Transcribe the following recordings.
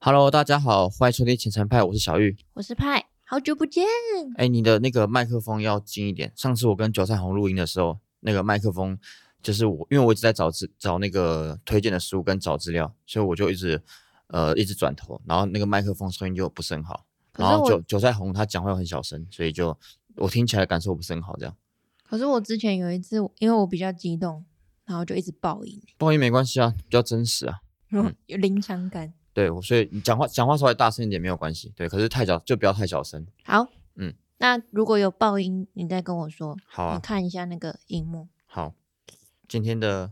Hello，大家好，欢迎收听前程派，我是小玉。我是派，好久不见。哎，你的那个麦克风要近一点。上次我跟韭菜红录音的时候，那个麦克风就是我，因为我一直在找资找那个推荐的书跟找资料，所以我就一直呃一直转头，然后那个麦克风声音就不是很好。然后韭韭菜红他讲话又很小声，所以就我听起来感受不是很好。这样。可是我之前有一次，因为我比较激动，然后就一直爆音。爆音没关系啊，比较真实啊，有临场感。对，所以你讲话讲话稍微大声一点没有关系。对，可是太小就不要太小声。好，嗯，那如果有爆音，你再跟我说。好啊。你看一下那个荧幕。好，今天的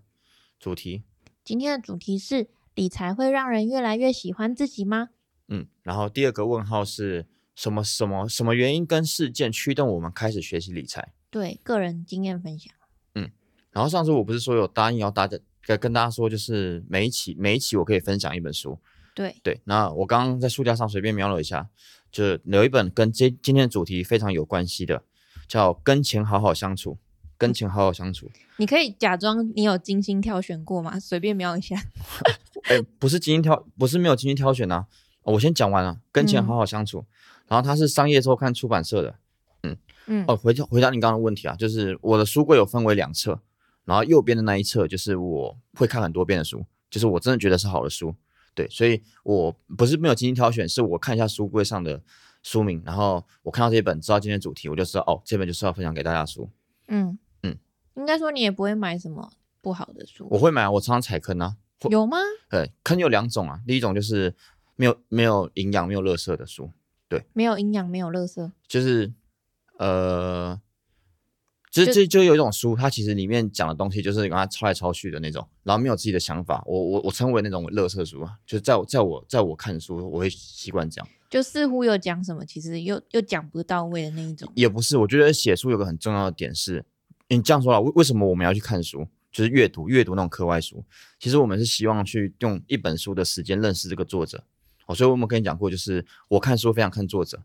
主题。今天的主题是理财会让人越来越喜欢自己吗？嗯，然后第二个问号是什么什么什么原因跟事件驱动我们开始学习理财？对，个人经验分享。嗯，然后上次我不是说有答应要大家跟跟大家说，就是每一期每一期我可以分享一本书。对对，那我刚刚在书架上随便瞄了一下，就有一本跟今今天的主题非常有关系的，叫《跟钱好好相处》。跟钱好好相处，你可以假装你有精心挑选过吗？随便瞄一下。哎，不是精心挑，不是没有精心挑选呐。我先讲完了，《跟钱好好相处》，然后它是商业周刊出版社的。嗯嗯。哦，回回答你刚刚的问题啊，就是我的书柜有分为两侧，然后右边的那一侧就是我会看很多遍的书，就是我真的觉得是好的书。对，所以我不是没有精心挑选，是我看一下书柜上的书名，然后我看到这一本，知道今天主题，我就知道哦，这本就是要分享给大家的书。嗯嗯，应该说你也不会买什么不好的书。我会买，我常常踩坑啊。有吗？对，坑有两种啊，第一种就是没有没有营养、没有垃圾的书。对，没有营养、没有垃圾，就是呃。其实这就有一种书，它其实里面讲的东西就是跟它抄来抄去的那种，然后没有自己的想法。我我我称为那种乐色书啊，就在我在我在我看书，我会习惯这样。就似乎有讲什么，其实又又讲不到位的那一种。也不是，我觉得写书有个很重要的点是，你这样说了，为为什么我们要去看书？就是阅读阅读那种课外书。其实我们是希望去用一本书的时间认识这个作者。哦，所以我们跟你讲过，就是我看书非常看作者。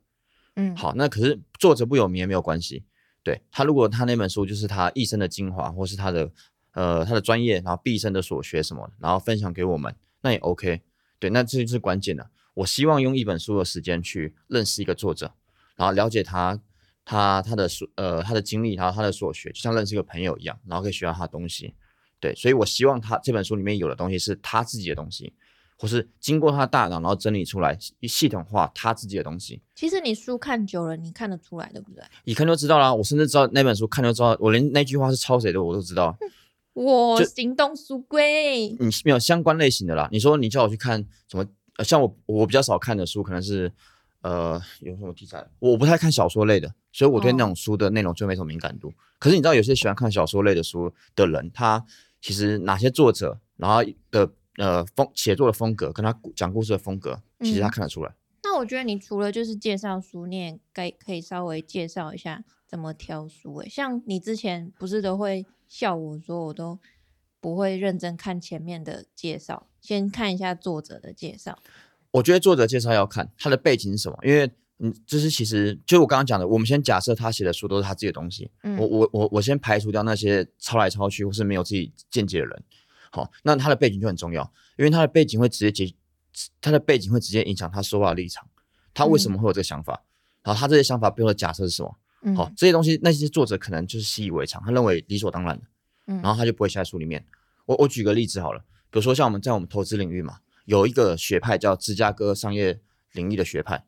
嗯，好，那可是作者不有名也没有关系。对他，如果他那本书就是他一生的精华，或是他的呃他的专业，然后毕生的所学什么，然后分享给我们，那也 OK。对，那这就是关键的。我希望用一本书的时间去认识一个作者，然后了解他他他的所呃他的经历，然后他的所学，就像认识一个朋友一样，然后可以学到他的东西。对，所以我希望他这本书里面有的东西是他自己的东西。或是经过他大脑，然后整理出来，系统化他自己的东西。其实你书看久了，你看得出来，对不对？一看就知道啦。我甚至知道那本书看就知道，我连那句话是抄谁的我都知道。我行动书柜，你没有相关类型的啦。你说你叫我去看什么？像我我比较少看的书，可能是呃有什么题材？我不太看小说类的，所以我对那种书的内容就没什么敏感度。可是你知道，有些喜欢看小说类的书的人，他其实哪些作者，然后的。呃，风写作的风格跟他讲故事的风格，其实他看得出来。那我觉得你除了就是介绍书，你也该可以稍微介绍一下怎么挑书。哎，像你之前不是都会笑我说，我都不会认真看前面的介绍，先看一下作者的介绍。我觉得作者介绍要看他的背景是什么，因为嗯，就是其实就我刚刚讲的，我们先假设他写的书都是他自己的东西。我我我我先排除掉那些抄来抄去或是没有自己见解的人。好，那他的背景就很重要，因为他的背景会直接结，他的背景会直接影响他说话的立场。他为什么会有这个想法？然后他这些想法背后的假设是什么？好，这些东西那些作者可能就是习以为常，他认为理所当然的，然后他就不会写在书里面。我我举个例子好了，比如说像我们在我们投资领域嘛，有一个学派叫芝加哥商业领域的学派，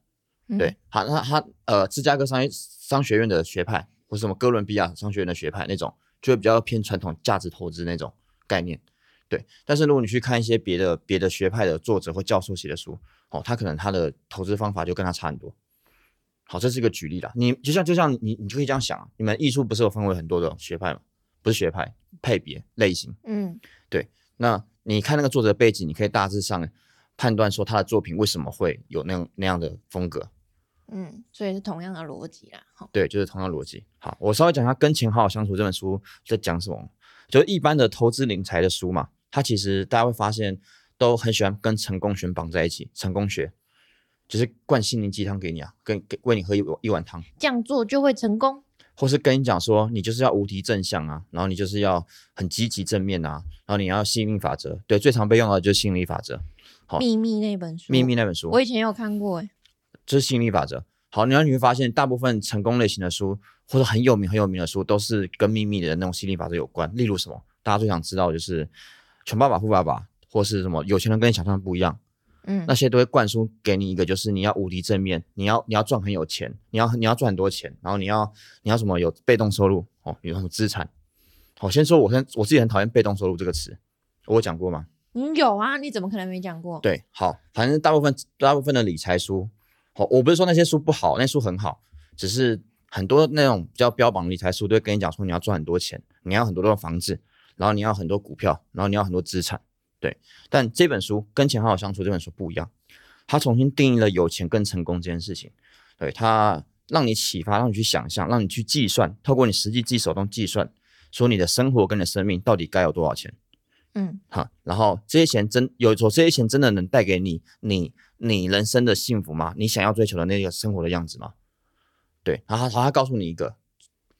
对，好，那他呃芝加哥商业商学院的学派，或什么哥伦比亚商学院的学派那种，就会比较偏传统价值投资那种概念。对，但是如果你去看一些别的别的学派的作者或教授写的书，哦，他可能他的投资方法就跟他差很多。好，这是一个举例啦。你就像就像你你就可以这样想啊，你们艺术不是有分为很多的学派吗？不是学派，派别类型。嗯，对。那你看那个作者的背景，你可以大致上判断说他的作品为什么会有那样那样的风格。嗯，所以是同样的逻辑啦。好，对，就是同样逻辑。好，我稍微讲一下《跟钱好好相处》这本书在讲什么，就是一般的投资理财的书嘛。他其实大家会发现都很喜欢跟成功学绑在一起，成功学就是灌心灵鸡汤给你啊，跟给喂你喝一一碗汤，这样做就会成功，或是跟你讲说你就是要无敌正向啊，然后你就是要很积极正面啊，然后你要吸引力法则，对，最常被用到的就是吸引力法则。好秘密那本书，秘密那本书，我以前有看过，哎，这是吸引力法则。好，然后你会发现，大部分成功类型的书，或者很有名很有名的书，都是跟秘密的那种吸引力法则有关。例如什么？大家最想知道就是《穷爸爸富爸爸》，或是什么有钱人跟你想象的不一样。嗯，那些都会灌输给你一个，就是你要无敌正面，你要你要赚很有钱，你要你要赚很多钱，然后你要你要什么有被动收入哦，有什么资产。好，先说我先我自己很讨厌被动收入这个词，我讲过吗？嗯，有啊，你怎么可能没讲过？对，好，反正大部分大部分的理财书。好，我不是说那些书不好，那书很好，只是很多那种比较标榜理财书都会跟你讲说你要赚很多钱，你要很多的房子，然后你要很多股票，然后你要很多资产，对。但这本书跟钱好好相处这本书不一样，它重新定义了有钱跟成功这件事情，对它让你启发，让你去想象，让你去计算，透过你实际自己手动计算，说你的生活跟你的生命到底该有多少钱。嗯，好，然后这些钱真有说这些钱真的能带给你你你人生的幸福吗？你想要追求的那个生活的样子吗？对，然后他他告诉你一个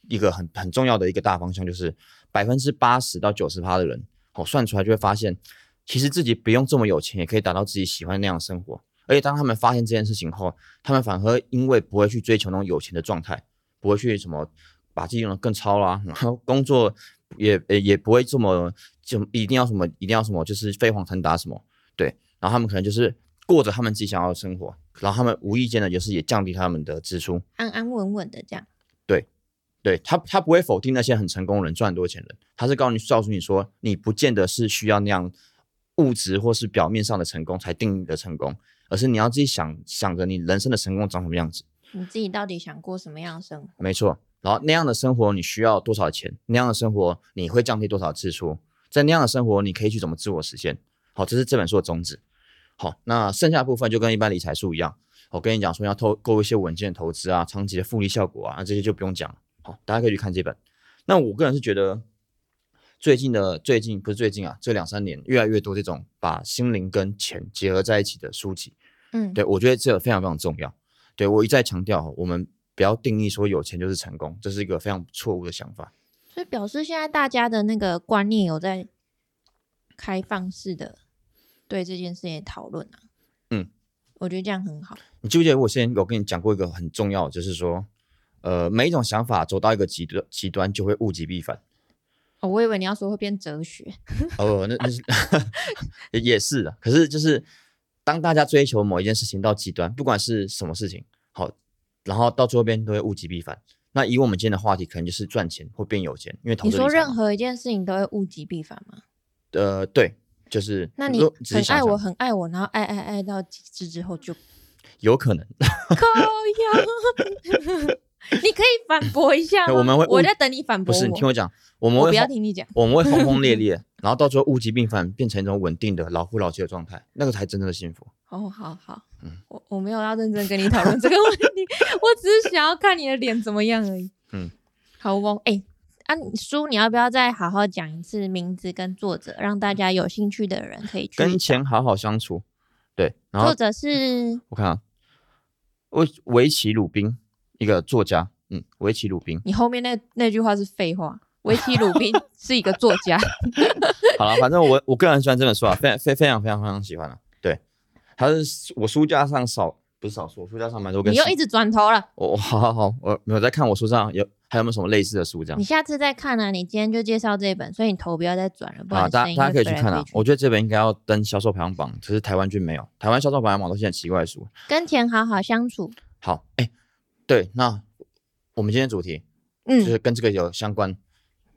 一个很很重要的一个大方向，就是百分之八十到九十趴的人，哦，算出来就会发现，其实自己不用这么有钱，也可以达到自己喜欢那样的生活。而且当他们发现这件事情后，他们反而因为不会去追求那种有钱的状态，不会去什么把自己用的更超啦，然后工作。也也也不会这么就一定要什么一定要什么就是飞黄腾达什么对，然后他们可能就是过着他们自己想要的生活，然后他们无意间的就是也降低他们的支出，安安稳稳的这样。对，对他他不会否定那些很成功人赚很多钱人，他是告诉你告诉你说你不见得是需要那样物质或是表面上的成功才定义的成功，而是你要自己想想着你人生的成功长什么样子，你自己到底想过什么样的生活？没错。然后那样的生活你需要多少钱？那样的生活你会降低多少支出？在那样的生活你可以去怎么自我实现？好，这是这本书的宗旨。好，那剩下部分就跟一般理财书一样，我跟你讲说要透过一些稳健投资啊、长期的复利效果啊，那这些就不用讲了。好，大家可以去看这本。那我个人是觉得最近的最近不是最近啊，这两三年越来越多这种把心灵跟钱结合在一起的书籍。嗯，对我觉得这个非常非常重要。对我一再强调我们。不要定义说有钱就是成功，这是一个非常错误的想法。所以表示现在大家的那个观念有在开放式的对这件事情讨论啊。嗯，我觉得这样很好。你记不记得我之前有跟你讲过一个很重要，就是说，呃，每一种想法走到一个极端极端就会物极必反。哦，我以为你要说会变哲学。哦，那那是 也是的。可是就是当大家追求某一件事情到极端，不管是什么事情，好。然后到最后边都会物极必反。那以我们今天的话题，可能就是赚钱或变有钱，因为投资。你说任何一件事情都会物极必反吗？呃，对，就是。那你很爱我，很爱我，然后爱爱爱到极致之后就有可能。靠呀！你可以反驳一下我们会，我在等你反驳。不是，你听我讲，我们会不要听你讲，我们会轰轰烈烈，然后到最后物极必反，变成一种稳定的老夫老妻的状态，那个才真正的幸福。哦，好好，嗯，我我没有要认真跟你讨论这个问题，我只是想要看你的脸怎么样而已。嗯，好哦，哎，啊，叔你要不要再好好讲一次名字跟作者，让大家有兴趣的人可以去跟钱好好相处。对，然后作者是，我看啊，维维奇鲁宾。一个作家，嗯，维奇鲁宾。你后面那那句话是废话。维奇鲁宾是一个作家。好了，反正我我个人很喜欢这本书啊，非非非常非常非常喜欢啊。对，他是我书架上少不是少数，书架上蛮多。你又一直转头了。我好好好，我没有在看我书上有还有没有什么类似的书这样。你下次再看啊，你今天就介绍这本，所以你头不要再转了。啊，大家大家可以去看啊。我觉得这本应该要登销售排行榜，可是台湾就没有。台湾销售排行榜都是很奇怪的书。跟钱好好相处。好，哎。对，那我们今天主题，嗯，就是跟这个有相关。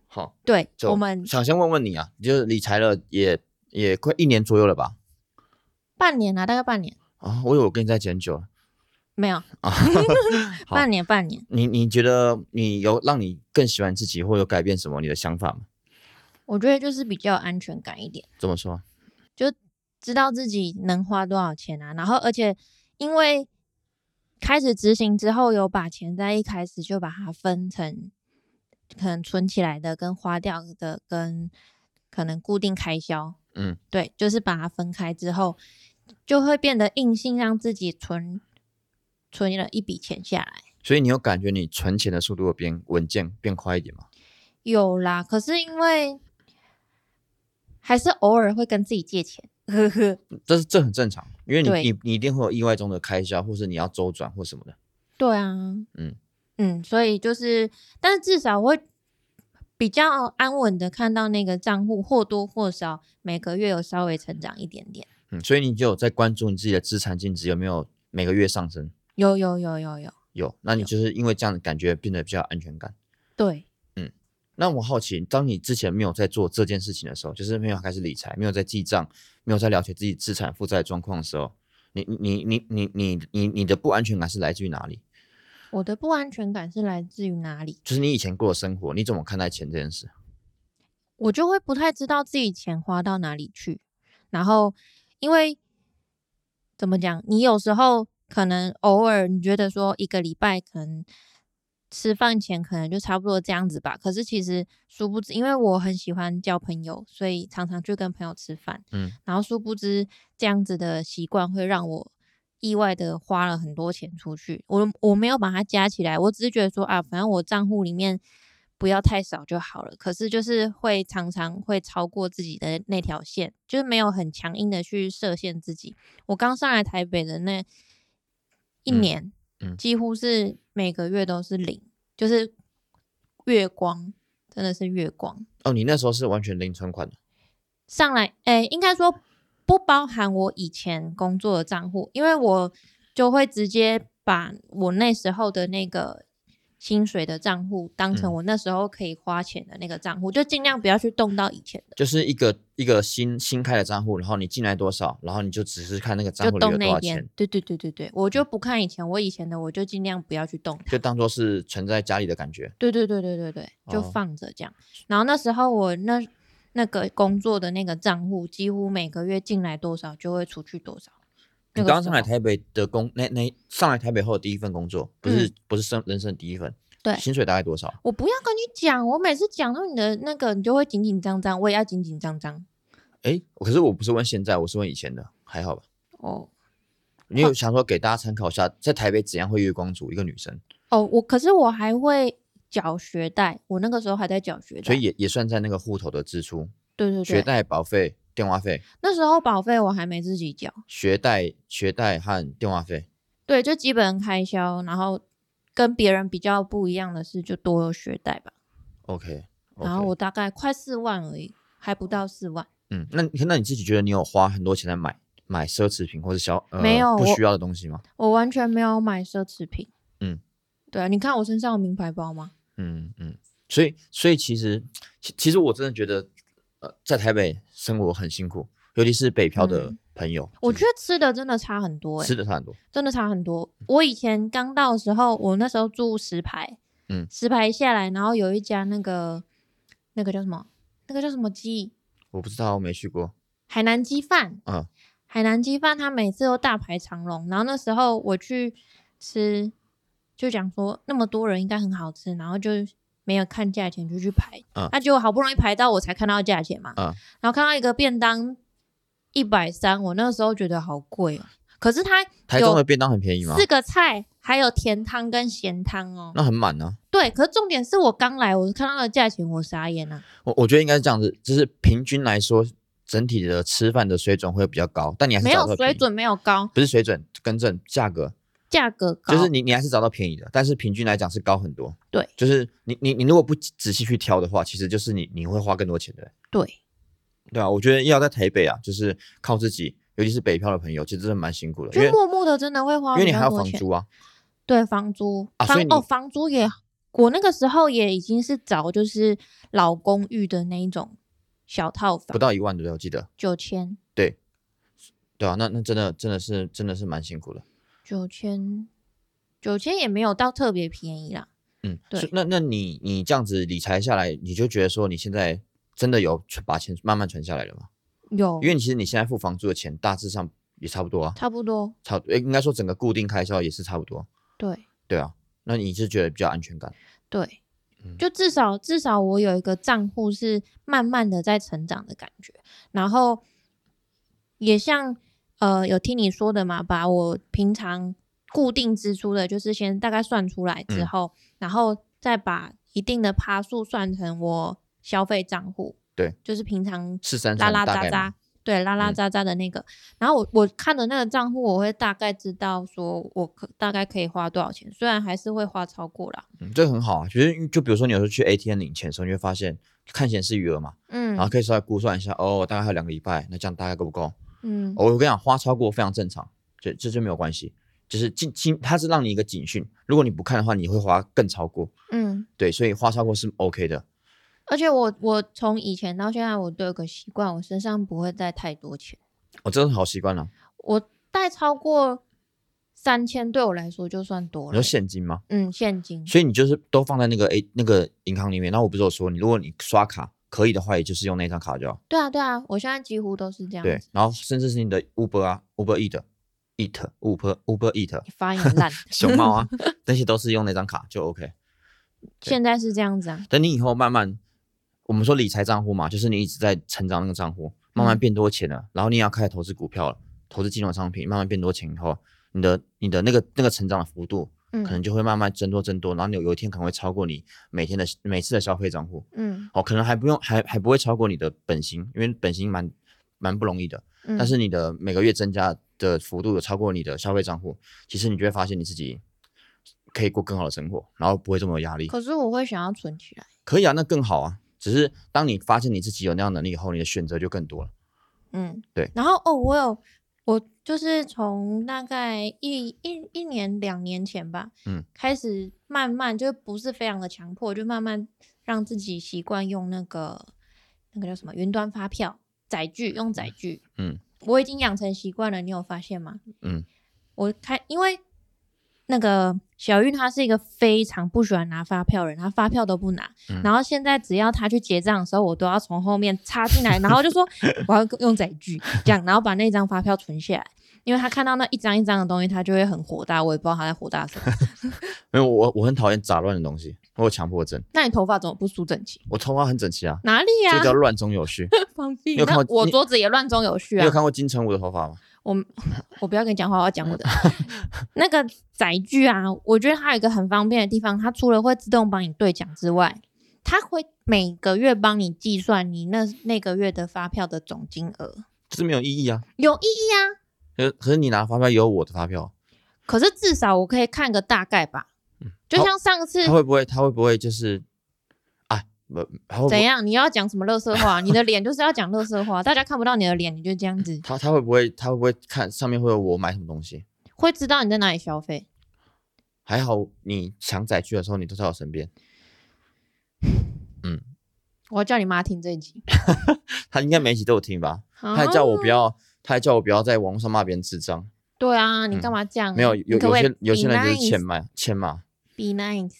好，对，我们想先问问你啊，就是理财了也也快一年左右了吧？半年啊，大概半年啊。我以为我跟你在很久了，没有啊，半年半年。你你觉得你有让你更喜欢自己，或有改变什么你的想法吗？我觉得就是比较有安全感一点。怎么说？就知道自己能花多少钱啊，然后而且因为。开始执行之后，有把钱在一开始就把它分成可能存起来的、跟花掉的、跟可能固定开销。嗯，对，就是把它分开之后，就会变得硬性让自己存存了一笔钱下来。所以你有感觉你存钱的速度变稳健、变快一点吗？有啦，可是因为还是偶尔会跟自己借钱。呵呵，但是这很正常，因为你你你一定会有意外中的开销，或是你要周转或什么的。对啊，嗯嗯，所以就是，但是至少会比较安稳的看到那个账户或多或少每个月有稍微成长一点点。嗯，所以你就有在关注你自己的资产净值有没有每个月上升？有有有有有有，那你就是因为这样的感觉变得比较安全感。对。那我好奇，当你之前没有在做这件事情的时候，就是没有开始理财，没有在记账，没有在了解自己资产负债状况的时候，你你你你你你你的不安全感是来自于哪里？我的不安全感是来自于哪里？就是你以前过的生活，你怎么看待钱这件事？我就会不太知道自己钱花到哪里去，然后因为怎么讲，你有时候可能偶尔你觉得说一个礼拜可能。吃饭前可能就差不多这样子吧，可是其实殊不知，因为我很喜欢交朋友，所以常常去跟朋友吃饭。嗯，然后殊不知这样子的习惯会让我意外的花了很多钱出去。我我没有把它加起来，我只是觉得说啊，反正我账户里面不要太少就好了。可是就是会常常会超过自己的那条线，就是没有很强硬的去设限自己。我刚上来台北的那一年。几乎是每个月都是零，就是月光，真的是月光哦。你那时候是完全零存款的，上来哎，应该说不包含我以前工作的账户，因为我就会直接把我那时候的那个。薪水的账户当成我那时候可以花钱的那个账户，就尽量不要去动到以前的。就是一个一个新新开的账户，然后你进来多少，然后你就只是看那个账户里有多少钱。对对对对对，我就不看以前，我以前的我就尽量不要去动，就当做是存在家里的感觉。对对对对对对，就放着这样。然后那时候我那那个工作的那个账户，几乎每个月进来多少就会出去多少。你刚上来台北的工，那那上来台北后的第一份工作，不是不是生人生第一份，对，薪水大概多少？我不要跟你讲，我每次讲到你的那个，你就会紧紧张张，我也要紧紧张张。哎，可是我不是问现在，我是问以前的，还好吧？哦，你有想说给大家参考一下，在台北怎样会月光族？一个女生哦，我可是我还会缴学贷，我那个时候还在缴学贷，所以也也算在那个户头的支出。对对对，学贷保费。电话费那时候保费我还没自己缴，学贷、学贷和电话费，对，就基本开销。然后跟别人比较不一样的是，就多有学贷吧。OK，然后我大概快四万而已，还不到四万。嗯，那那你自己觉得你有花很多钱在买买奢侈品或者小没有不需要的东西吗？我完全没有买奢侈品。嗯，对啊，你看我身上有名牌包吗？嗯嗯，所以所以其实其实我真的觉得。呃，在台北生活很辛苦，尤其是北漂的朋友。我觉得吃的真的差很多，吃的差很多，真的差很多。我以前刚到的时候，我那时候住石牌，嗯，石牌下来，然后有一家那个那个叫什么，那个叫什么鸡，我不知道，我没去过。海南鸡饭，嗯，海南鸡饭，他每次都大排长龙。然后那时候我去吃，就讲说那么多人应该很好吃，然后就。没有看价钱就去排，那结果好不容易排到，我才看到价钱嘛。嗯，然后看到一个便当一百三，我那个时候觉得好贵哦。可是它台中的便当很便宜吗？四个菜，还有甜汤跟咸汤哦。那很满呢。对，可是重点是我刚来，我看到的价钱，我傻眼了。我我觉得应该是这样子，就是平均来说，整体的吃饭的水准会比较高，但你还是没有水准没有高，不是水准，更正价格。价格高，就是你你还是找到便宜的，但是平均来讲是高很多。对，就是你你你如果不仔细去挑的话，其实就是你你会花更多钱的。对，对啊，我觉得要在台北啊，就是靠自己，尤其是北漂的朋友，其实真的蛮辛苦的。就默默的真的会花，因为你还要房租啊。对，房租房哦，房租也，我那个时候也已经是找就是老公寓的那一种小套房，不到一万对，我记得九千。对，对啊，那那真的真的是真的是蛮辛苦的。九千，九千也没有到特别便宜啦。嗯，对。那那你你这样子理财下来，你就觉得说你现在真的有把钱慢慢存下来了吗？有，因为其实你现在付房租的钱大致上也差不多啊。差不多。差，应该说整个固定开销也是差不多。对。对啊，那你是觉得比较安全感？对，就至少至少我有一个账户是慢慢的在成长的感觉，然后也像。呃，有听你说的嘛？把我平常固定支出的，就是先大概算出来之后，然后再把一定的趴数算成我消费账户。对，就是平常是三拉拉杂杂对，拉拉渣渣的那个。然后我我看的那个账户，我会大概知道说我可大概可以花多少钱，虽然还是会花超过啦。嗯，这很好啊。其实就比如说你有时候去 ATM 领钱的时候，你会发现看显示余额嘛，嗯，然后可以稍微估算一下，哦，大概还有两个礼拜，那这样大概够不够？嗯，我跟你讲，花超过非常正常，这这就没有关系。就是警警，它是让你一个警讯，如果你不看的话，你会花更超过。嗯，对，所以花超过是 OK 的。而且我我从以前到现在，我都有个习惯，我身上不会带太多钱。我真的好习惯了。我带超过三千，对我来说就算多了。你说现金吗？嗯，现金。所以你就是都放在那个 A 那个银行里面。那我不是有说，你如果你刷卡可以的话，也就是用那张卡就好。对啊，对啊，我现在几乎都是这样。对，然后甚至是你的 Uber 啊，Uber Eat。Eat Uber Uber Eat，发言烂，熊猫啊，那些都是用那张卡就 OK。现在是这样子啊。等你以后慢慢，我们说理财账户嘛，就是你一直在成长那个账户，慢慢变多钱了，然后你也要开始投资股票了，投资金融商品，慢慢变多钱以后，你的你的那个那个成长的幅度，可能就会慢慢增多增多，然后你有一天可能会超过你每天的每次的消费账户。嗯。哦，可能还不用，还还不会超过你的本薪，因为本薪蛮蛮不容易的。嗯。但是你的每个月增加。的幅度有超过你的消费账户，其实你就会发现你自己可以过更好的生活，然后不会这么有压力。可是我会想要存起来，可以啊，那更好啊。只是当你发现你自己有那样能力以后，你的选择就更多了。嗯，对。然后哦，我有我就是从大概一一一年两年前吧，嗯，开始慢慢就不是非常的强迫，就慢慢让自己习惯用那个那个叫什么云端发票载具，用载具，嗯。我已经养成习惯了，你有发现吗？嗯，我开，因为那个小玉她是一个非常不喜欢拿发票人，她发票都不拿。然后现在只要她去结账的时候，我都要从后面插进来，然后就说 我要用载具这样，然后把那张发票存下来。因为他看到那一张一张的东西，他就会很火大。我也不知道他在火大什么。没有，我我很讨厌杂乱的东西，我有强迫症。那你头发怎么不梳整齐？我头发很整齐啊。哪里呀？这叫乱中有序。放屁！有看过我桌子也乱中有序啊？你有看过金城武的头发吗？我我不要跟你讲话，我要讲我的那个载具啊。我觉得它有一个很方便的地方，它除了会自动帮你兑奖之外，它会每个月帮你计算你那那个月的发票的总金额。这是没有意义啊？有意义啊！可可是你拿发票也有我的发票，可是至少我可以看个大概吧。嗯，就像上次他会不会他会不会就是怎样？你要讲什么乐色话？你的脸就是要讲乐色话，大家看不到你的脸，你就这样子。他他会不会他会不会看上面会有我买什么东西？会知道你在哪里消费。还好你抢载具的时候你都在我身边。嗯，我要叫你妈听这一集。他应该每一集都有听吧？他还叫我不要。他还叫我不要在网络上骂别人智障。对啊，你干嘛这样？没有有有些有些人就是欠骂欠骂。Be nice。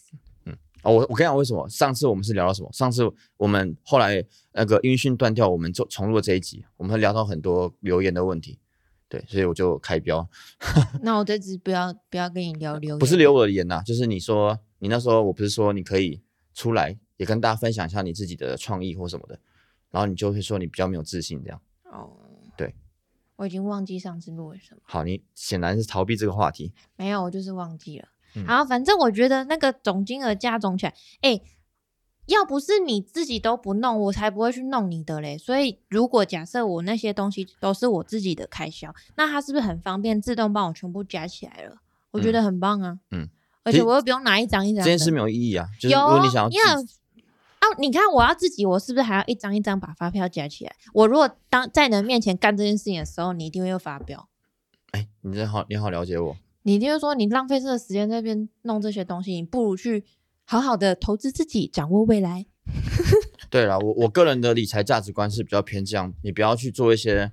我我跟你讲为什么？上次我们是聊到什么？上次我们后来那个音讯断掉，我们就重录这一集，我们聊到很多留言的问题。对，所以我就开标。那我这次不要不要跟你聊留言。不是留我的言呐，就是你说你那时候我不是说你可以出来也跟大家分享一下你自己的创意或什么的，然后你就会说你比较没有自信这样。哦。对我已经忘记上次录了什么。好，你显然是逃避这个话题。没有，我就是忘记了。然后反正我觉得那个总金额加总起来，哎，要不是你自己都不弄，我才不会去弄你的嘞。所以如果假设我那些东西都是我自己的开销，那它是不是很方便，自动帮我全部加起来了？我觉得很棒啊。嗯。而且我又不用拿一张一张。这件事没有意义啊。就是如果你想要。你看，我要自己，我是不是还要一张一张把发票加起来？我如果当在你面前干这件事情的时候，你一定会又发飙。哎，你真好，你好了解我。你一定会说，你浪费这个时间在边弄这些东西，你不如去好好的投资自己，掌握未来。对了，我我个人的理财价值观是比较偏这样，你不要去做一些，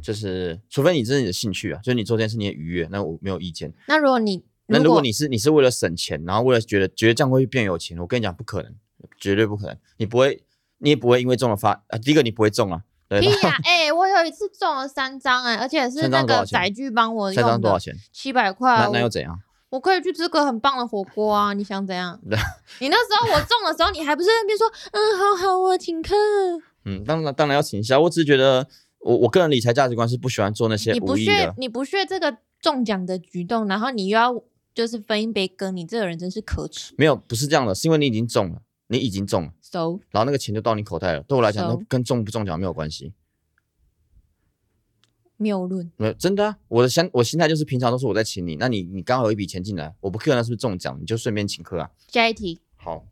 就是除非你这是你的兴趣啊，就是你做这件事你也愉悦，那我没有意见。那如果你那如果你是你是为了省钱，然后为了觉得觉得这样会变有钱，我跟你讲不可能。绝对不可能，你不会，你也不会因为中了发啊。第一个你不会中啊，对呀，哎，我有一次中了三张哎，而且是那个载具帮我用的，三张多少钱？七百块。那那又怎样？我可以去吃个很棒的火锅啊！你想怎样？你那时候我中的时候，你还不是那边说，嗯，好好我，请客。嗯，当然当然要请一下。我只是觉得，我我个人理财价值观是不喜欢做那些你不屑你不屑这个中奖的举动，然后你又要就是分一杯羹，你这个人真是可耻。没有，不是这样的，是因为你已经中了。你已经中了，收，然后那个钱就到你口袋了。对我来讲，跟中不中奖没有关系。谬论。没有真的啊，我的心我心态就是平常都是我在请你，那你你刚好有一笔钱进来，我不客那是不是中奖？你就顺便请客啊。下一题，好，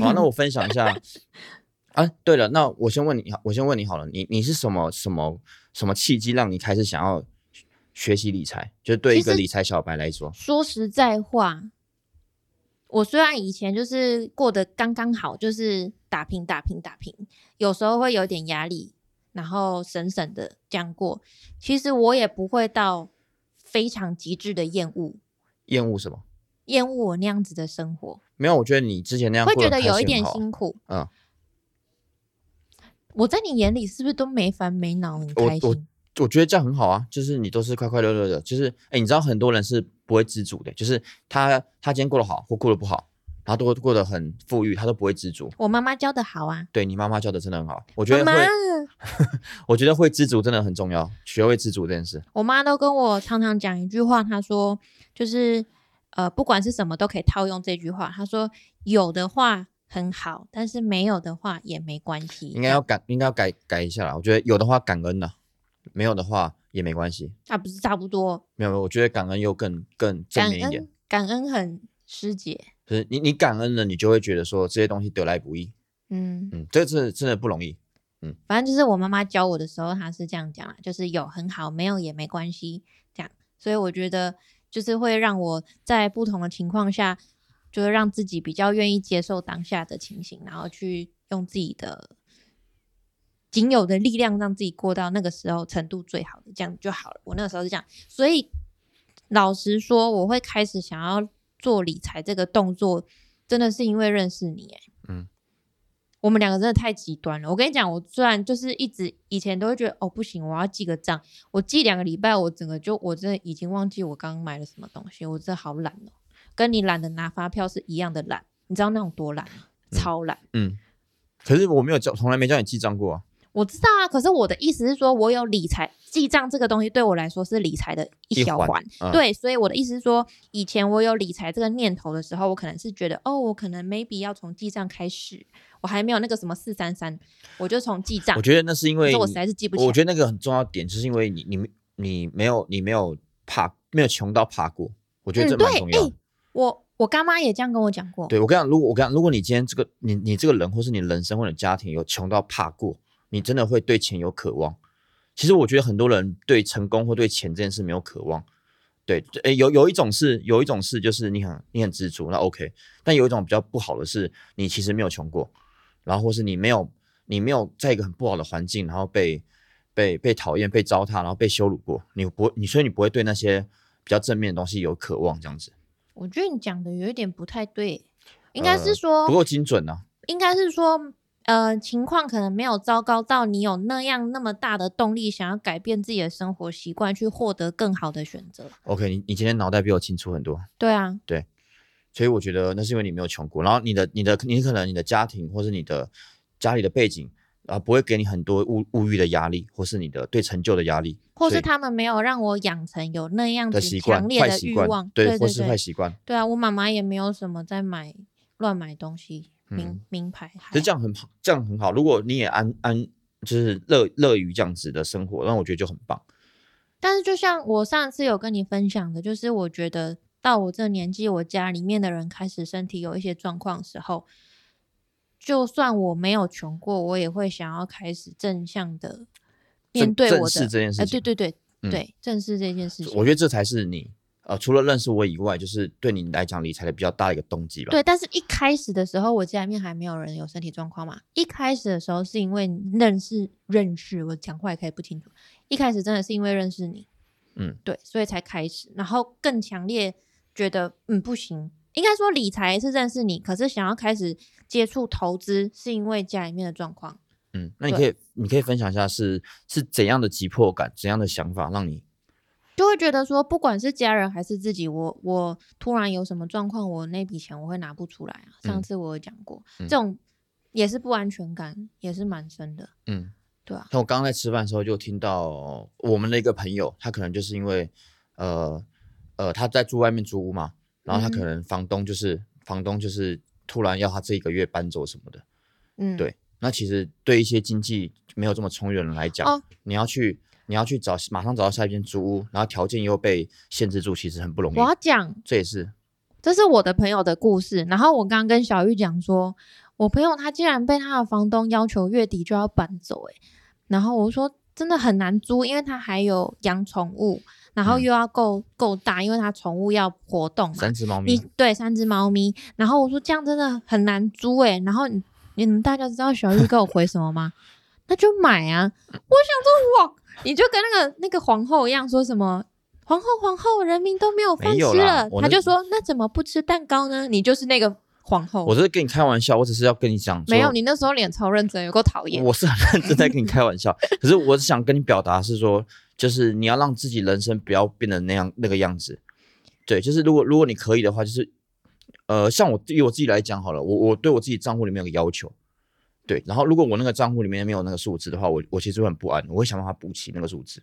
好，那我分享一下。啊，对了，那我先问你，我先问你好了，你你是什么什么什么契机让你开始想要学习理财？就对一个理财小白来说，说实在话，我虽然以前就是过得刚刚好，就是打拼打拼打拼，有时候会有点压力，然后省省的这样过。其实我也不会到非常极致的厌恶，厌恶什么？厌恶我那样子的生活。没有，我觉得你之前那样会觉得有一点辛苦。嗯。我在你眼里是不是都没烦没恼很开心？我觉得这样很好啊，就是你都是快快乐乐的，就是哎，你知道很多人是不会知足的，就是他他今天过得好或过得不好，他都过得很富裕，他都不会知足。我妈妈教的好啊，对你妈妈教的真的很好，我觉得会，我觉得会知足真的很重要，学会知足这件事。我妈都跟我常常讲一句话，她说就是呃，不管是什么都可以套用这句话，她说有的话。很好，但是没有的话也没关系。应该要改，应该要改改一下啦。我觉得有的话感恩呐，没有的话也没关系。那不是差不多？没有，我觉得感恩又更更正面一点。感恩很师姐，就是你你感恩了，你就会觉得说这些东西得来不易。嗯嗯，这是真的不容易。嗯，反正就是我妈妈教我的时候，她是这样讲啦，就是有很好，没有也没关系，这样。所以我觉得就是会让我在不同的情况下。就是让自己比较愿意接受当下的情形，然后去用自己的仅有的力量，让自己过到那个时候程度最好的，这样就好了。我那个时候是这样，所以老实说，我会开始想要做理财这个动作，真的是因为认识你。哎，嗯，我们两个真的太极端了。我跟你讲，我虽然就是一直以前都会觉得哦不行，我要记个账，我记两个礼拜，我整个就我真的已经忘记我刚刚买了什么东西，我真的好懒哦。跟你懒得拿发票是一样的懒，你知道那种多懒吗？超懒。嗯，可是我没有叫，从来没叫你记账过啊。我知道啊，可是我的意思是说，我有理财记账这个东西，对我来说是理财的一小环。对，所以我的意思是说，以前我有理财这个念头的时候，我可能是觉得，哦，我可能 maybe 要从记账开始，我还没有那个什么四三三，我就从记账。我觉得那是因为我实在是记不起。我觉得那个很重要点，就是因为你你你没有你没有怕没有穷到怕过，我觉得这蛮重要。我我干妈也这样跟我讲过。对我跟你讲，如果我跟你讲，如果你今天这个你你这个人，或是你人生或者家庭有穷到怕过，你真的会对钱有渴望。其实我觉得很多人对成功或对钱这件事没有渴望。对，诶，有有一种是有一种是就是你很你很知足，那 OK。但有一种比较不好的是，你其实没有穷过，然后或是你没有你没有在一个很不好的环境，然后被被被讨厌、被糟蹋，然后被羞辱过，你不你所以你不会对那些比较正面的东西有渴望这样子。我觉得你讲的有一点不太对，应该是说不够精准呢。应该是说，呃，情况可能没有糟糕到你有那样那么大的动力，想要改变自己的生活习惯，去获得更好的选择。OK，你你今天脑袋比我清楚很多。对啊，对，所以我觉得那是因为你没有穷过，然后你的你的你可能你的家庭或是你的家里的背景。啊，不会给你很多物物欲的压力，或是你的对成就的压力，或是他们没有让我养成有那样子强烈的欲望，对，或是坏习惯。对啊，我妈妈也没有什么在买乱买东西，名名牌。其实这样很好，这样很好。如果你也安安，就是乐乐于这样子的生活，那我觉得就很棒。但是就像我上次有跟你分享的，就是我觉得到我这年纪，我家里面的人开始身体有一些状况的时候。就算我没有穷过，我也会想要开始正向的面对我的这件事情。对对对对，正视这件事情。我觉得这才是你呃，除了认识我以外，就是对你来讲理财的比较大的一个动机吧。对，但是一开始的时候，我家里面还没有人有身体状况嘛。一开始的时候是因为认识认识，我讲话也可以不清楚。一开始真的是因为认识你，嗯，对，所以才开始，然后更强烈觉得嗯不行。应该说理财是认识你，可是想要开始接触投资，是因为家里面的状况。嗯，那你可以你可以分享一下是是怎样的急迫感，怎样的想法让你就会觉得说，不管是家人还是自己，我我突然有什么状况，我那笔钱我会拿不出来啊。上次我有讲过，这种也是不安全感，也是蛮深的。嗯，对啊。像我刚刚在吃饭的时候就听到我们的一个朋友，他可能就是因为呃呃他在住外面租屋嘛。然后他可能房东就是房东就是突然要他这一个月搬走什么的，嗯，对。那其实对一些经济没有这么充裕的人来讲，你要去你要去找马上找到下一间租屋，然后条件又被限制住，其实很不容易。我要讲，这也是，这是我的朋友的故事。然后我刚刚跟小玉讲说，我朋友他竟然被他的房东要求月底就要搬走，诶，然后我说真的很难租，因为他还有养宠物。然后又要够够大，因为它宠物要活动嘛。三只猫咪。对，三只猫咪。然后我说这样真的很难租诶。然后你们大家知道小玉给我回什么吗？那就买啊！我想说哇，你就跟那个那个皇后一样，说什么皇后皇后，人民都没有饭吃了。他就说那怎么不吃蛋糕呢？你就是那个皇后。我只是跟你开玩笑，我只是要跟你讲。没有，你那时候脸超认真，有够讨厌。我是很认真在跟你开玩笑，可是我是想跟你表达是说。就是你要让自己人生不要变得那样那个样子，对，就是如果如果你可以的话，就是呃，像我以我自己来讲好了，我我对我自己账户里面有个要求，对，然后如果我那个账户里面没有那个数字的话，我我其实会很不安，我会想办法补齐那个数字，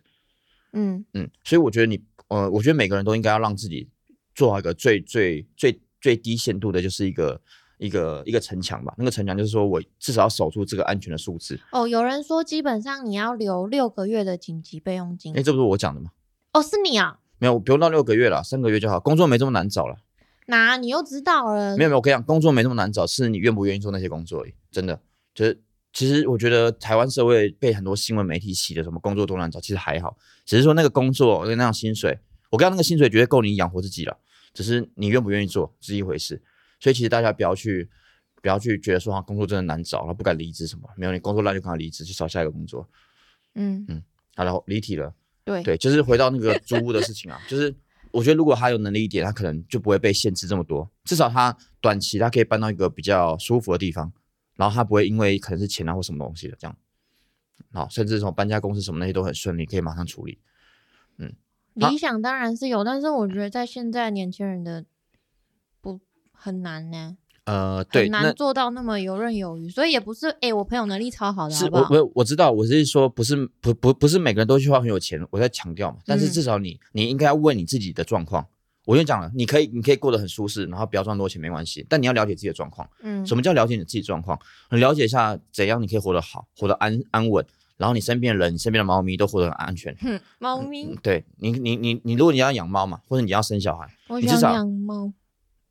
嗯嗯，所以我觉得你呃，我觉得每个人都应该要让自己做好一个最最最最低限度的，就是一个。一个一个城墙吧，那个城墙就是说我至少要守住这个安全的数字。哦，有人说基本上你要留六个月的紧急备用金。哎，这不是我讲的吗？哦，是你啊？没有，不用到六个月了，三个月就好。工作没这么难找了。哪你又知道了？没有没有，我跟你讲，工作没这么难找，是你愿不愿意做那些工作而已。真的，就是其实我觉得台湾社会被很多新闻媒体洗的什么工作多难找，其实还好，只是说那个工作跟那样薪水，我刚刚那个薪水绝对够你养活自己了，只是你愿不愿意做是一回事。所以其实大家不要去。不要去觉得说啊，工作真的难找，然后不敢离职什么。没有，你工作烂就赶快离职，去找下一个工作。嗯嗯，好，然后离题了。对对，就是回到那个租屋的事情啊，就是我觉得如果他有能力一点，他可能就不会被限制这么多。至少他短期他可以搬到一个比较舒服的地方，然后他不会因为可能是钱啊或什么东西的这样。好，甚至什么搬家公司什么那些都很顺利，可以马上处理。嗯，理想当然是有，但是我觉得在现在年轻人的不很难呢。呃，对，难做到那么游刃有余，所以也不是，哎，我朋友能力超好的，是，我我我知道，我是说，不是，不不不是每个人都去花很有钱，我在强调嘛，但是至少你你应该要问你自己的状况。我就讲了，你可以你可以过得很舒适，然后不要赚多钱没关系，但你要了解自己的状况。嗯，什么叫了解你自己状况？你了解一下怎样你可以活得好，活得安安稳，然后你身边的人，你身边的猫咪都活得很安全。哼，猫咪，对你你你你，如果你要养猫嘛，或者你要生小孩，我想养猫。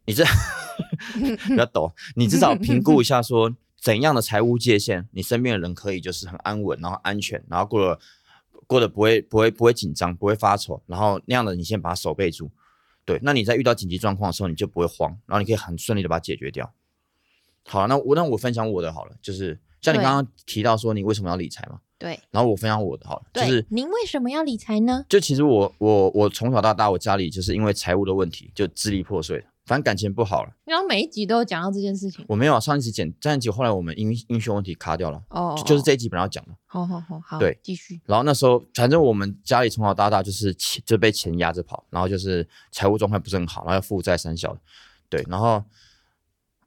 你这 不要抖，你至少评估一下，说怎样的财务界限，你身边的人可以就是很安稳，然后安全，然后过了过得不会不会不会紧张，不会发愁，然后那样的你先把它守备住，对，那你在遇到紧急状况的时候，你就不会慌，然后你可以很顺利的把它解决掉。好，那我那我分享我的好了，就是像你刚刚提到说你为什么要理财嘛？对，然后我分享我的好了，就是您为什么要理财呢？就其实我我我从小到大，我家里就是因为财务的问题就支离破碎。反正感情不好了，然后每一集都有讲到这件事情。我没有啊，上一集剪，上一集后来我们音音讯问题卡掉了。哦，就是这一集本来要讲的。好好好好，对，继续。然后那时候，反正我们家里从小到大就是钱就被钱压着跑，然后就是财务状况不是很好，然后要负债三小。对，然后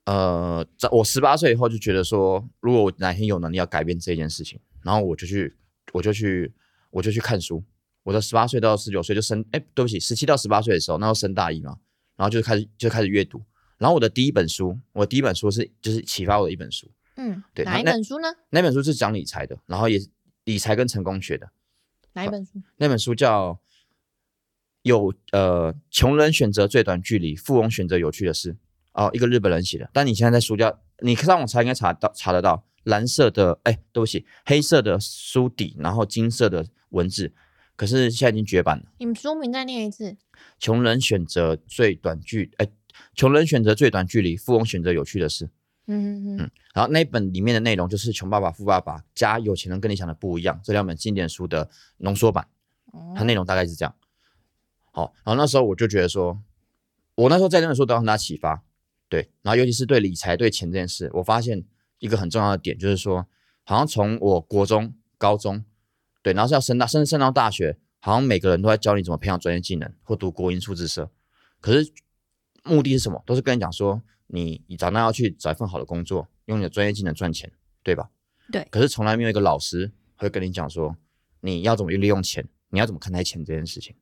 呃，在我十八岁以后就觉得说，如果我哪天有能力要改变这件事情，然后我就去，我就去，我就去看书。我的十八岁到十九岁就升，哎，对不起，十七到十八岁的时候，那时候升大一嘛。然后就开始就开始阅读，然后我的第一本书，我第一本书是就是启发我的一本书，嗯，对，哪一本书呢？那本书是讲理财的，然后也是理财跟成功学的。哪一本书？那本书叫《有呃穷人选择最短距离，富翁选择有趣的事》哦，一个日本人写的。但你现在在书架，你上网查应该查到查得到，蓝色的哎，对不起，黑色的书底，然后金色的文字。可是现在已经绝版了。你们书名再念一次。穷人选择最短距，哎，穷人选择最短距离，富翁选择有趣的事。嗯嗯嗯。然后那本里面的内容就是《穷爸爸富爸爸》加《有钱人跟你想的不一样》这两本经典书的浓缩版。它内容大概是这样。好，然后那时候我就觉得说，我那时候在那本书得到很大启发。对，然后尤其是对理财、对钱这件事，我发现一个很重要的点，就是说，好像从我国中、高中。对，然后是要升大，甚至升到大学，好像每个人都在教你怎么培养专业技能或读国营数字社。可是目的是什么？都是跟你讲说，你你长大要去找一份好的工作，用你的专业技能赚钱，对吧？对。可是从来没有一个老师会跟你讲说，你要怎么去利用钱，你要怎么看待钱这件事情。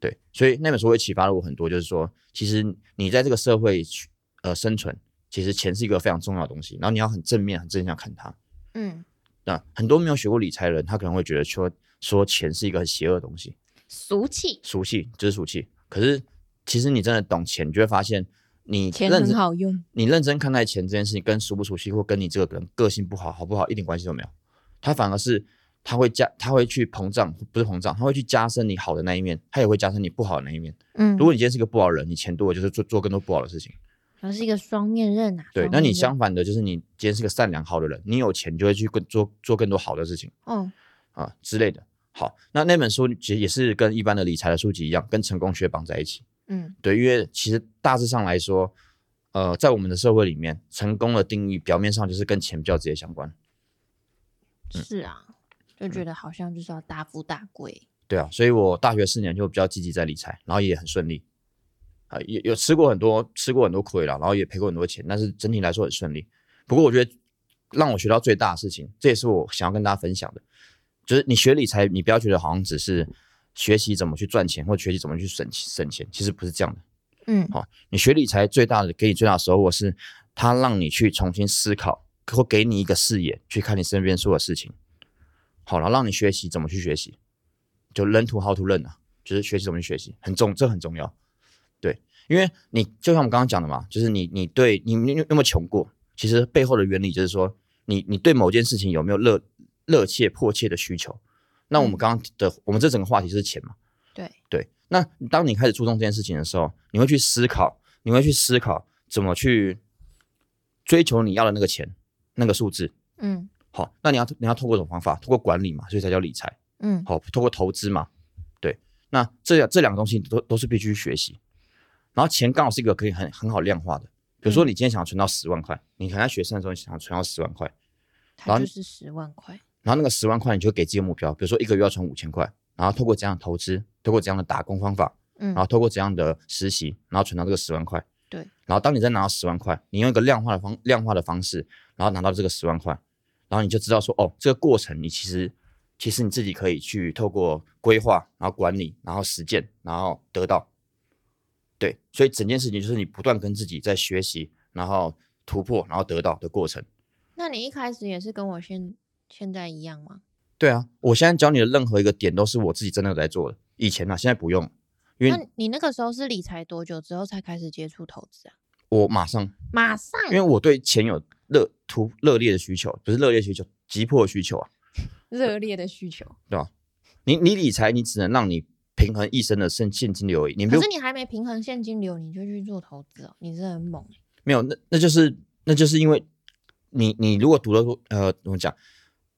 对，所以那本书会启发了我很多，就是说，其实你在这个社会去呃生存，其实钱是一个非常重要的东西，然后你要很正面、很正向看它。嗯。那很多没有学过理财的人，他可能会觉得说说钱是一个很邪恶的东西，俗气，俗气就是俗气。可是其实你真的懂钱，你就会发现，你钱认真很好用。你认真看待钱这件事情，跟熟不熟悉或跟你这个人个性不好好不好一点关系都没有。它反而是它会加，它会去膨胀，不是膨胀，它会去加深你好的那一面，它也会加深你不好的那一面。嗯，如果你今天是个不好的人，你钱多了就是做做更多不好的事情。它是一个双面刃啊。对，那你相反的，就是你今天是个善良好的人，你有钱就会去更做做更多好的事情嗯，啊之类的。好，那那本书其实也是跟一般的理财的书籍一样，跟成功学绑在一起。嗯对，因为其实大致上来说，呃，在我们的社会里面，成功的定义表面上就是跟钱比较直接相关。嗯是啊，就觉得好像就是要大富大贵。对啊，所以我大学四年就比较积极在理财，然后也很顺利，啊、也有吃过很多吃过很多亏了，然后也赔过很多钱，但是整体来说很顺利。不过我觉得让我学到最大的事情，这也是我想要跟大家分享的，就是你学理财，你不要觉得好像只是学习怎么去赚钱，或学习怎么去省省钱，其实不是这样的。嗯好、你学理财最大的给你最大的收获是，它让你去重新思考，或给你一个视野去看你身边所有事情。好了，让你学习怎么去学习，就 learn to how to learn 啊，就是学习怎么去学习，很重，这很重要。对，因为你就像我们刚刚讲的嘛，就是你你对你你有没有穷过？其实背后的原理就是说，你你对某件事情有没有热热切迫切的需求？那我们嗯刚刚的、我们这整个话题就是钱嘛。对，对，那当你开始注重这件事情的时候，你会去思考，你会去思考怎么去追求你要的那个钱，那个数字。嗯好，那你要你要透过什么方法？透过管理嘛，所以才叫理财。嗯好，透过投资嘛，对。那这两这两个东西都都是必须学习。然后钱刚好是一个可以很很好量化的，比如说嗯你今天想要存到十万块，你可能在学生的时候你想要存到十万块，然后它就是十万块。然后那个十万块你就给自己个目标，比如说一个月要存五千块，然后透过怎样的投资，透过怎样的打工方法，嗯然后透过怎样的实习，然后存到这个十万块。对。然后当你再拿到十万块，你用一个量化的方量化的方式，然后拿到这个十万块，然后你就知道说，哦，这个过程你其实其实你自己可以去透过规划，然后管理，然后实践，然后得到。对，所以整件事情就是你不断跟自己在学习，然后突破，然后得到的过程。那你一开始也是跟我现现在一样吗？对啊，我现在教你的任何一个点都是我自己真的有在做的，以前呢、啊，现在不用，因那为你那个时候是理财多久之后才开始接触投资啊？我马上马上，因为我对钱有热突热烈的需求，不是热烈需求，急迫的需求啊，热烈的需求。对吧？你你理财，你只能让你平衡一生的现现金流而已，你没有可是你还没平衡现金流，你就去做投资哦，你真的很猛欸没有，那那就是那就是因为你你如果读了呃怎么讲，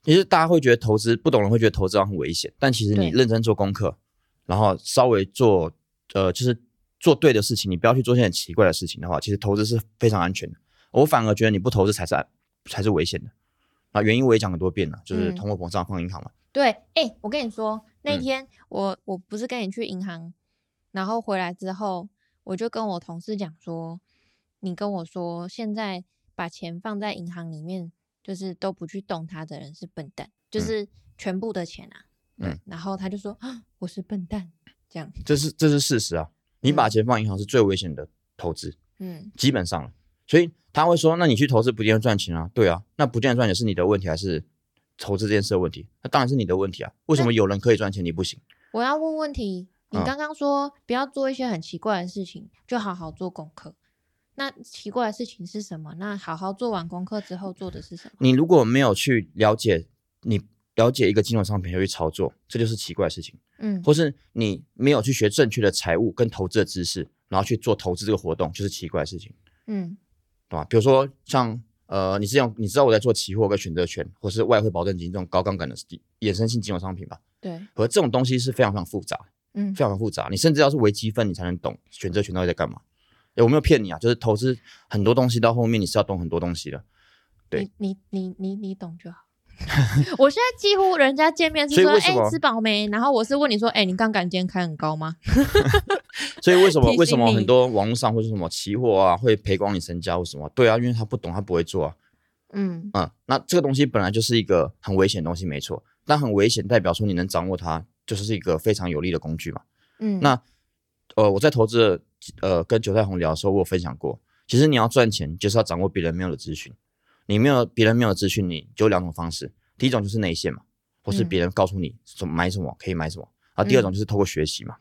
其实大家会觉得投资不懂人会觉得投资好像很危险，但其实你对认真做功课，然后稍微做呃就是做对的事情，你不要去做一些很奇怪的事情的话，其实投资是非常安全的。我反而觉得你不投资才是安才是危险的。啊，原因我也讲很多遍了，就是嗯通货膨胀放银行嘛。对，哎、我跟你说，那嗯天我、我不是跟你去银行，然后回来之后，我就跟我同事讲说，你跟我说现在把钱放在银行里面，就是都不去动它的人是笨蛋，就嗯是全部的钱啊。嗯然后他就说啊，我是笨蛋，这样，这是这是事实啊！你把嗯钱放银行是最危险的投资，嗯，基本上了。所以他会说，那你去投资不见得赚钱啊？对啊，那不见得赚钱是你的问题，还是投资这件事的问题？那当然是你的问题啊！为什么有人可以赚钱，你不行？我要问问题，你嗯刚刚说不要做一些很奇怪的事情，就好好做功课。那奇怪的事情是什么？那好好做完功课之后做的是什么？你如果没有去了解，你了解一个金融商品要去操作，这就是奇怪的事情。嗯或是你没有去学正确的财务跟投资的知识，然后去做投资这个活动，就是奇怪的事情。嗯对吧？比如说像呃，你是用你知道我在做期货跟选择权，或是外汇保证金这种高杠杆的衍生性金融商品吧？对，而这种东西是非常非常复杂，嗯非常非常复杂。你甚至要是微积分，你才能懂选择权到底在干嘛。欸我没有骗你啊，就是投资很多东西到后面你是要懂很多东西的。对你你你你你懂就好。我现在几乎人家见面是说，哎、吃饱没？然后我是问你说，哎、你杠杆今天开很高吗？所以为什么 为什么很多网络上或者什么期货啊会赔光你身家或什么？对啊，因为他不懂，他不会做啊。嗯嗯，那这个东西本来就是一个很危险的东西，没错。但很危险代表说你能掌握它，就是一个非常有利的工具嘛。嗯，那呃，我在投资呃跟韭菜红聊的时候，我有分享过，其实你要赚钱，就是要掌握别人没有的资讯。你没有别人没有的资讯，你就有两种方式。第一种就是内线嘛，或是别人告诉你怎么买什么可以买什么。然后第二种就是透过学习嘛。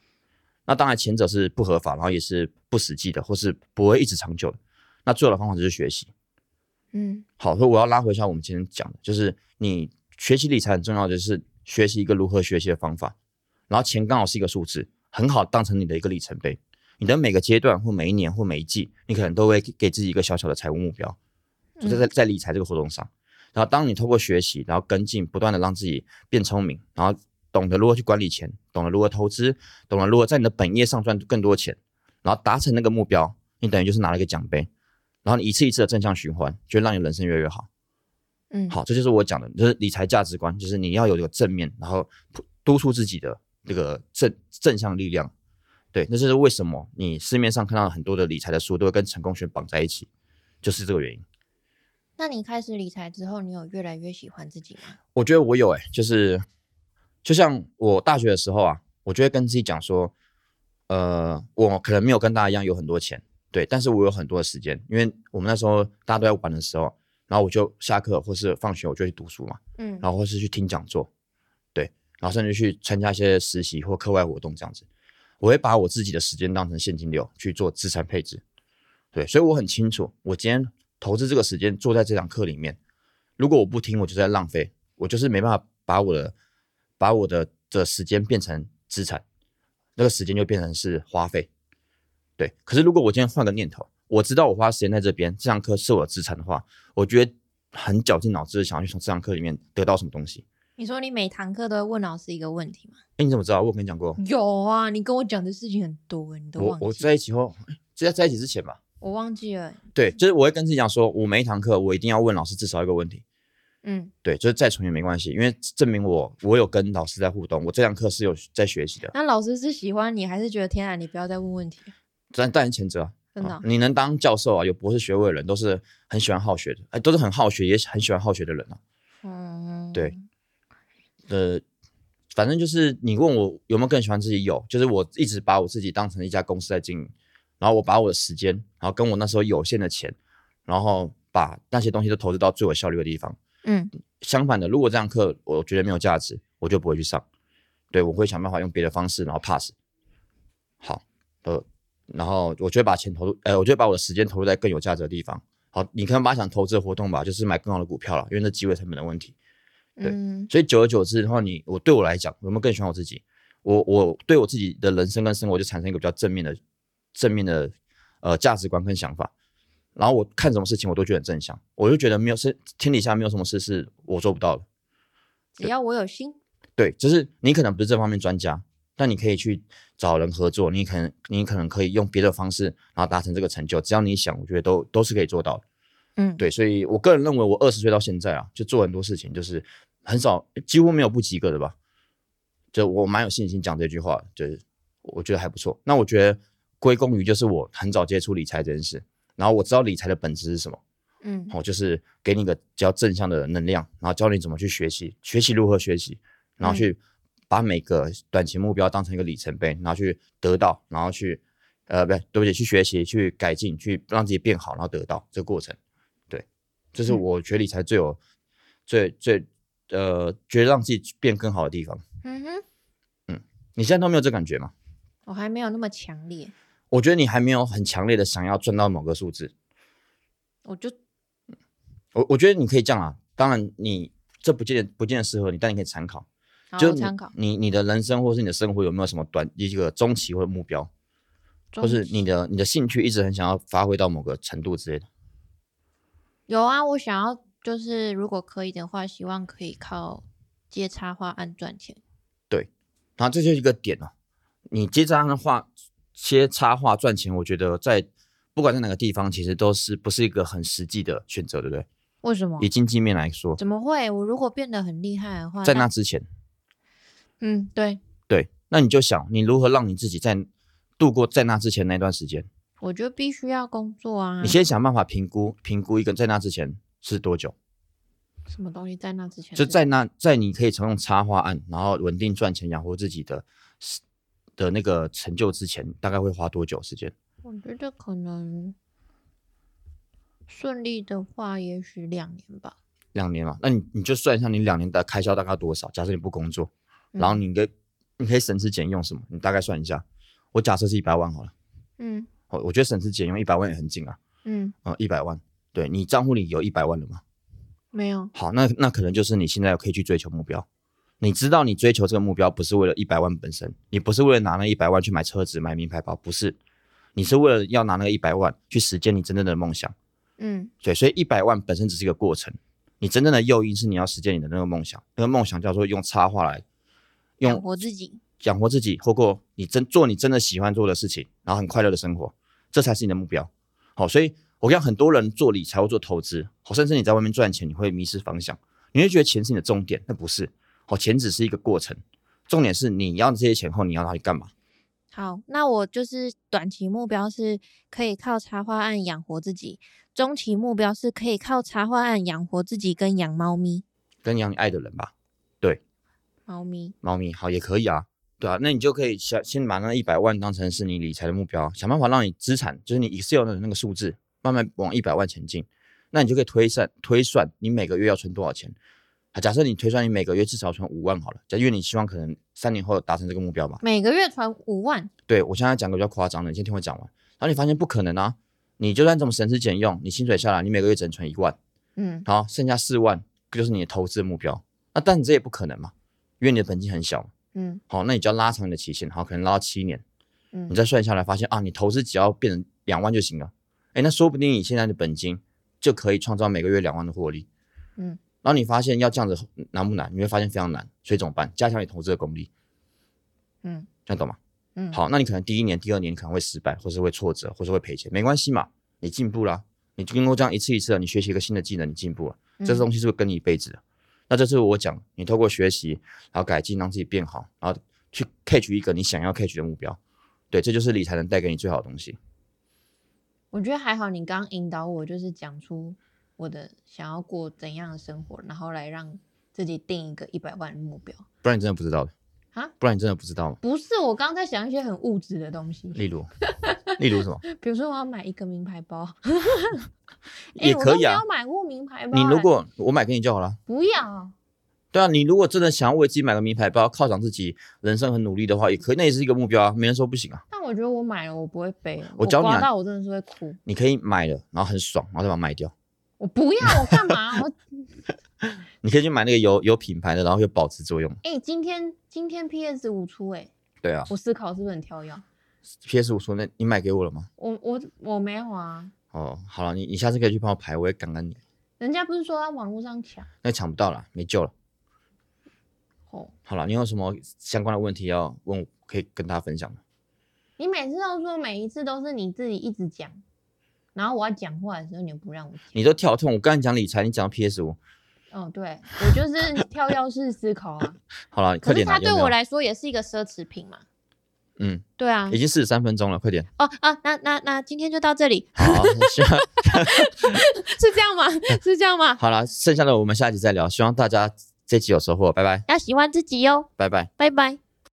那当然前者是不合法，然后也是不实际的，或是不会一直长久的。那最好的方法就是学习。嗯，好，所以我要拉回一下我们今天讲的，就是你学习理财很重要，就是学习一个如何学习的方法。然后钱刚好是一个数字，很好当成你的一个里程碑。你的每个阶段或每一年或每一季，你可能都会给自己一个小小的财务目标，就在在理财这个活动上。然后当你透过学习，然后跟进，不断的让自己变聪明，然后懂得如何去管理钱，懂得如何投资，懂得如何在你的本业上赚更多钱，然后达成那个目标，你等于就是拿了一个奖杯。然后你一次一次的正向循环，就会让你人生越来越好。嗯，好，这就是我讲的，就是理财价值观，就是你要有一个正面，然后督促自己的这个正正向力量。对，那就是为什么你市面上看到很多的理财的书都会跟成功学绑在一起，就是这个原因。那你开始理财之后，你有越来越喜欢自己吗？我觉得我有诶，就是就像我大学的时候啊，我就会跟自己讲说，呃，我可能没有跟大家一样有很多钱。对，但是我有很多的时间，因为我们那时候大家都在玩的时候，然后我就下课或是放学我就去读书嘛，嗯，然后或是去听讲座，对，然后甚至去参加一些实习或课外活动这样子，我会把我自己的时间当成现金流去做资产配置，对，所以我很清楚，我今天投资这个时间坐在这堂课里面，如果我不听，我就在浪费，我就是没办法把我的把我的的时间变成资产，那个时间就变成是花费。对，可是如果我今天换个念头，我知道我花时间在这边，这堂课是我的资产的话，我觉得很绞尽脑汁想要去从这堂课里面得到什么东西。你说你每堂课都会问老师一个问题吗？哎，你怎么知道？我跟你讲过。有啊，你跟我讲的事情很多，你都忘记。我我在一起后，在在一起之前吧，我忘记了。对，就是我会跟自己讲说，我每一堂课我一定要问老师至少一个问题。嗯，对，就是再重也没关系，因为证明我我有跟老师在互动，我这堂课是有在学习的。那老师是喜欢你，还是觉得天啊，你不要再问问题？但但前者，真的，你能当教授啊，有博士学位的人都是很喜欢好学的，哎，都是很好学，也很喜欢好学的人啊。嗯，对，呃，反正就是你问我有没有更喜欢自己，有，就是我一直把我自己当成一家公司在经营，然后我把我的时间，然后跟我那时候有限的钱，然后把那些东西都投资到最有效率的地方。嗯，相反的，如果这堂课我觉得没有价值，我就不会去上。对，我会想办法用别的方式，然后 pass。好，呃。然后我就会把钱投入，呃，我就会把我的时间投入在更有价值的地方。好，你可能把想投资的活动吧，就是买更好的股票了，因为那机会成本的问题。对，所以久而久之的话，你我对我来讲，有没有更喜欢我自己？我我对我自己的人生跟生活就产生一个比较正面的、正面的呃价值观跟想法。然后我看什么事情我都觉得很正向，我就觉得没有是天底下没有什么事是我做不到的，只要我有心。对，就是你可能不是这方面专家。但你可以去找人合作，你可能你可能可以用别的方式，然后达成这个成就。只要你想，我觉得都都是可以做到的。嗯，对，所以我个人认为，我二十岁到现在啊，就做很多事情，就是很少，几乎没有不及格的吧。就我蛮有信心讲这句话，就是我觉得还不错。那我觉得归功于就是我很早接触理财这件事，然后我知道理财的本质是什么。嗯，哦，就是给你一个比较正向的能量，然后教你怎么去学习，学习如何学习，然后去。把每个短期目标当成一个里程碑，然后去得到，然后去，呃，不对，对不起，去学习，去改进，去让自己变好，然后得到这个过程。对，这是我觉得理财最有、最最呃，觉得让自己变更好的地方。嗯哼，嗯，你现在都没有这感觉吗？我还没有那么强烈。我觉得你还没有很强烈的想要赚到某个数字。我就，我我觉得你可以这样啊，当然你这不见不见得适合你，但你可以参考。就参考你你的人生或是你的生活有没有什么短一个中期或者目标，或是你的你的兴趣一直很想要发挥到某个程度之类的？有啊，我想要就是如果可以的话，希望可以靠接插画案赚钱。对，然后这就是一个点哦。你接插画接插画赚钱，我觉得在不管在哪个地方，其实都是不是一个很实际的选择，对不对？为什么？以经济面来说，怎么会？我如果变得很厉害的话，在那之前。嗯，对对，那你就想你如何让你自己在度过在那之前那段时间？我觉得必须要工作啊。你先想办法评估评估一个在那之前是多久？什么东西在那之前？就在那在你可以从用插画案，然后稳定赚钱养活自己的的那个成就之前，大概会花多久时间？我觉得可能顺利的话，也许两年吧。两年嘛，那你你就算一下你两年的开销大概多少？假设你不工作，然后你跟你可以省吃俭用什么？你大概算一下。我假设是一百万好了。嗯。我我觉得省吃俭用一百万也很近啊。嗯。啊，一百万，对你账户里有一百万了吗？没有。好，那那可能就是你现在可以去追求目标。你知道你追求这个目标不是为了一百万本身，你不是为了拿那一百万去买车子、买名牌包，不是，你是为了要拿那个一百万去实现你真正的梦想。嗯，对，所以一百万本身只是一个过程，你真正的诱因是你要实现你的那个梦想，那个梦想叫做用插画来养活自己，养活自己，或过你真做你真的喜欢做的事情，然后很快乐的生活，这才是你的目标。好，所以我讲很多人做理财或做投资，好，甚至你在外面赚钱，你会迷失方向，你会觉得钱是你的重点，那不是。好，钱只是一个过程，重点是你要这些钱后，你要拿去干嘛？好，那我就是短期目标是可以靠插画案养活自己，中期目标是可以靠插画案养活自己跟养猫咪，跟养你爱的人吧。对，猫咪，猫咪好也可以啊，对啊，那你就可以先先把那一百万当成是你理财的目标，想办法让你资产就是你 Excel 的那个数字慢慢往一百万前进，那你就可以推算推算你每个月要存多少钱。假设你推算你每个月至少存五万好了，假因为你希望可能三年后达成这个目标嘛。每个月存五万？对，我现在讲个比较夸张的，你先听我讲完。然后你发现不可能啊，你就算这么省吃俭用，你薪水下来，你每个月只能存一万，嗯，好，剩下四万就是你的投资的目标。那但你这也不可能嘛，因为你的本金很小，嗯，好，那你就要拉长你的期限，好，可能拉到七年，嗯，你再算下来发现啊，你投资只要变成两万就行了，哎，那说不定你现在的本金就可以创造每个月两万的获利，嗯。然后你发现要这样子难不难？你会发现非常难，所以怎么办？加强你投资的功力。嗯，这样懂吗？嗯，好，那你可能第一年、第二年你可能会失败，或是会挫折，或是会赔钱，没关系嘛，你进步了，你经过这样一次一次的，你学习一个新的技能，你进步了，这东西是会跟你一辈子的。那这是我讲，你透过学习，然后改进，让自己变好，然后去 catch 一个你想要 catch 的目标。对，这就是理财能带给你最好的东西。我觉得还好，你刚引导我，就是讲出。我的想要过怎样的生活，然后来让自己定一个一百万的目标。不然你真的不知道的啊？不然你真的不知道吗？不是，我刚刚在想一些很物质的东西。例如，例如什么？比如说我要买一个名牌包，也可以啊。要买过名牌包，你如果我买给你就好了。不要。对啊，你如果真的想要为自己买个名牌包，犒赏自己人生很努力的话，也可以，那也是一个目标啊。没人说不行啊。但我觉得我买了我不会背，我教你到我真的是会哭。你可以买了，然后很爽，然后再把它卖掉。我不要，我干嘛？我 你可以去买那个有有品牌的，然后有保值作用。哎，今天今天 PS 五出哎，对啊，我思考是不是很挑药？PS 五出，那你买给我了吗？我我我没有啊。哦，好了，你你下次可以去帮我排，我也感恩你。人家不是说在网络上抢？那抢不到了，没救了。哦，好了，你有什么相关的问题要问，可以跟大家分享吗？你每次都说每一次都是你自己一直讲。然后我要讲话的时候，你不让我。你都跳痛，我刚才讲理财，你讲 PS 五。哦，对，我就是跳跃式思考啊。好了，快点。可是它对我来说也是一个奢侈品嘛。嗯，对啊。已经四十三分钟了，快点。哦啊，那那那今天就到这里。好，是这样吗？是这样吗？好了，剩下的我们下一集再聊。希望大家这集有收获，拜拜。要喜欢自己哟，拜拜，拜拜。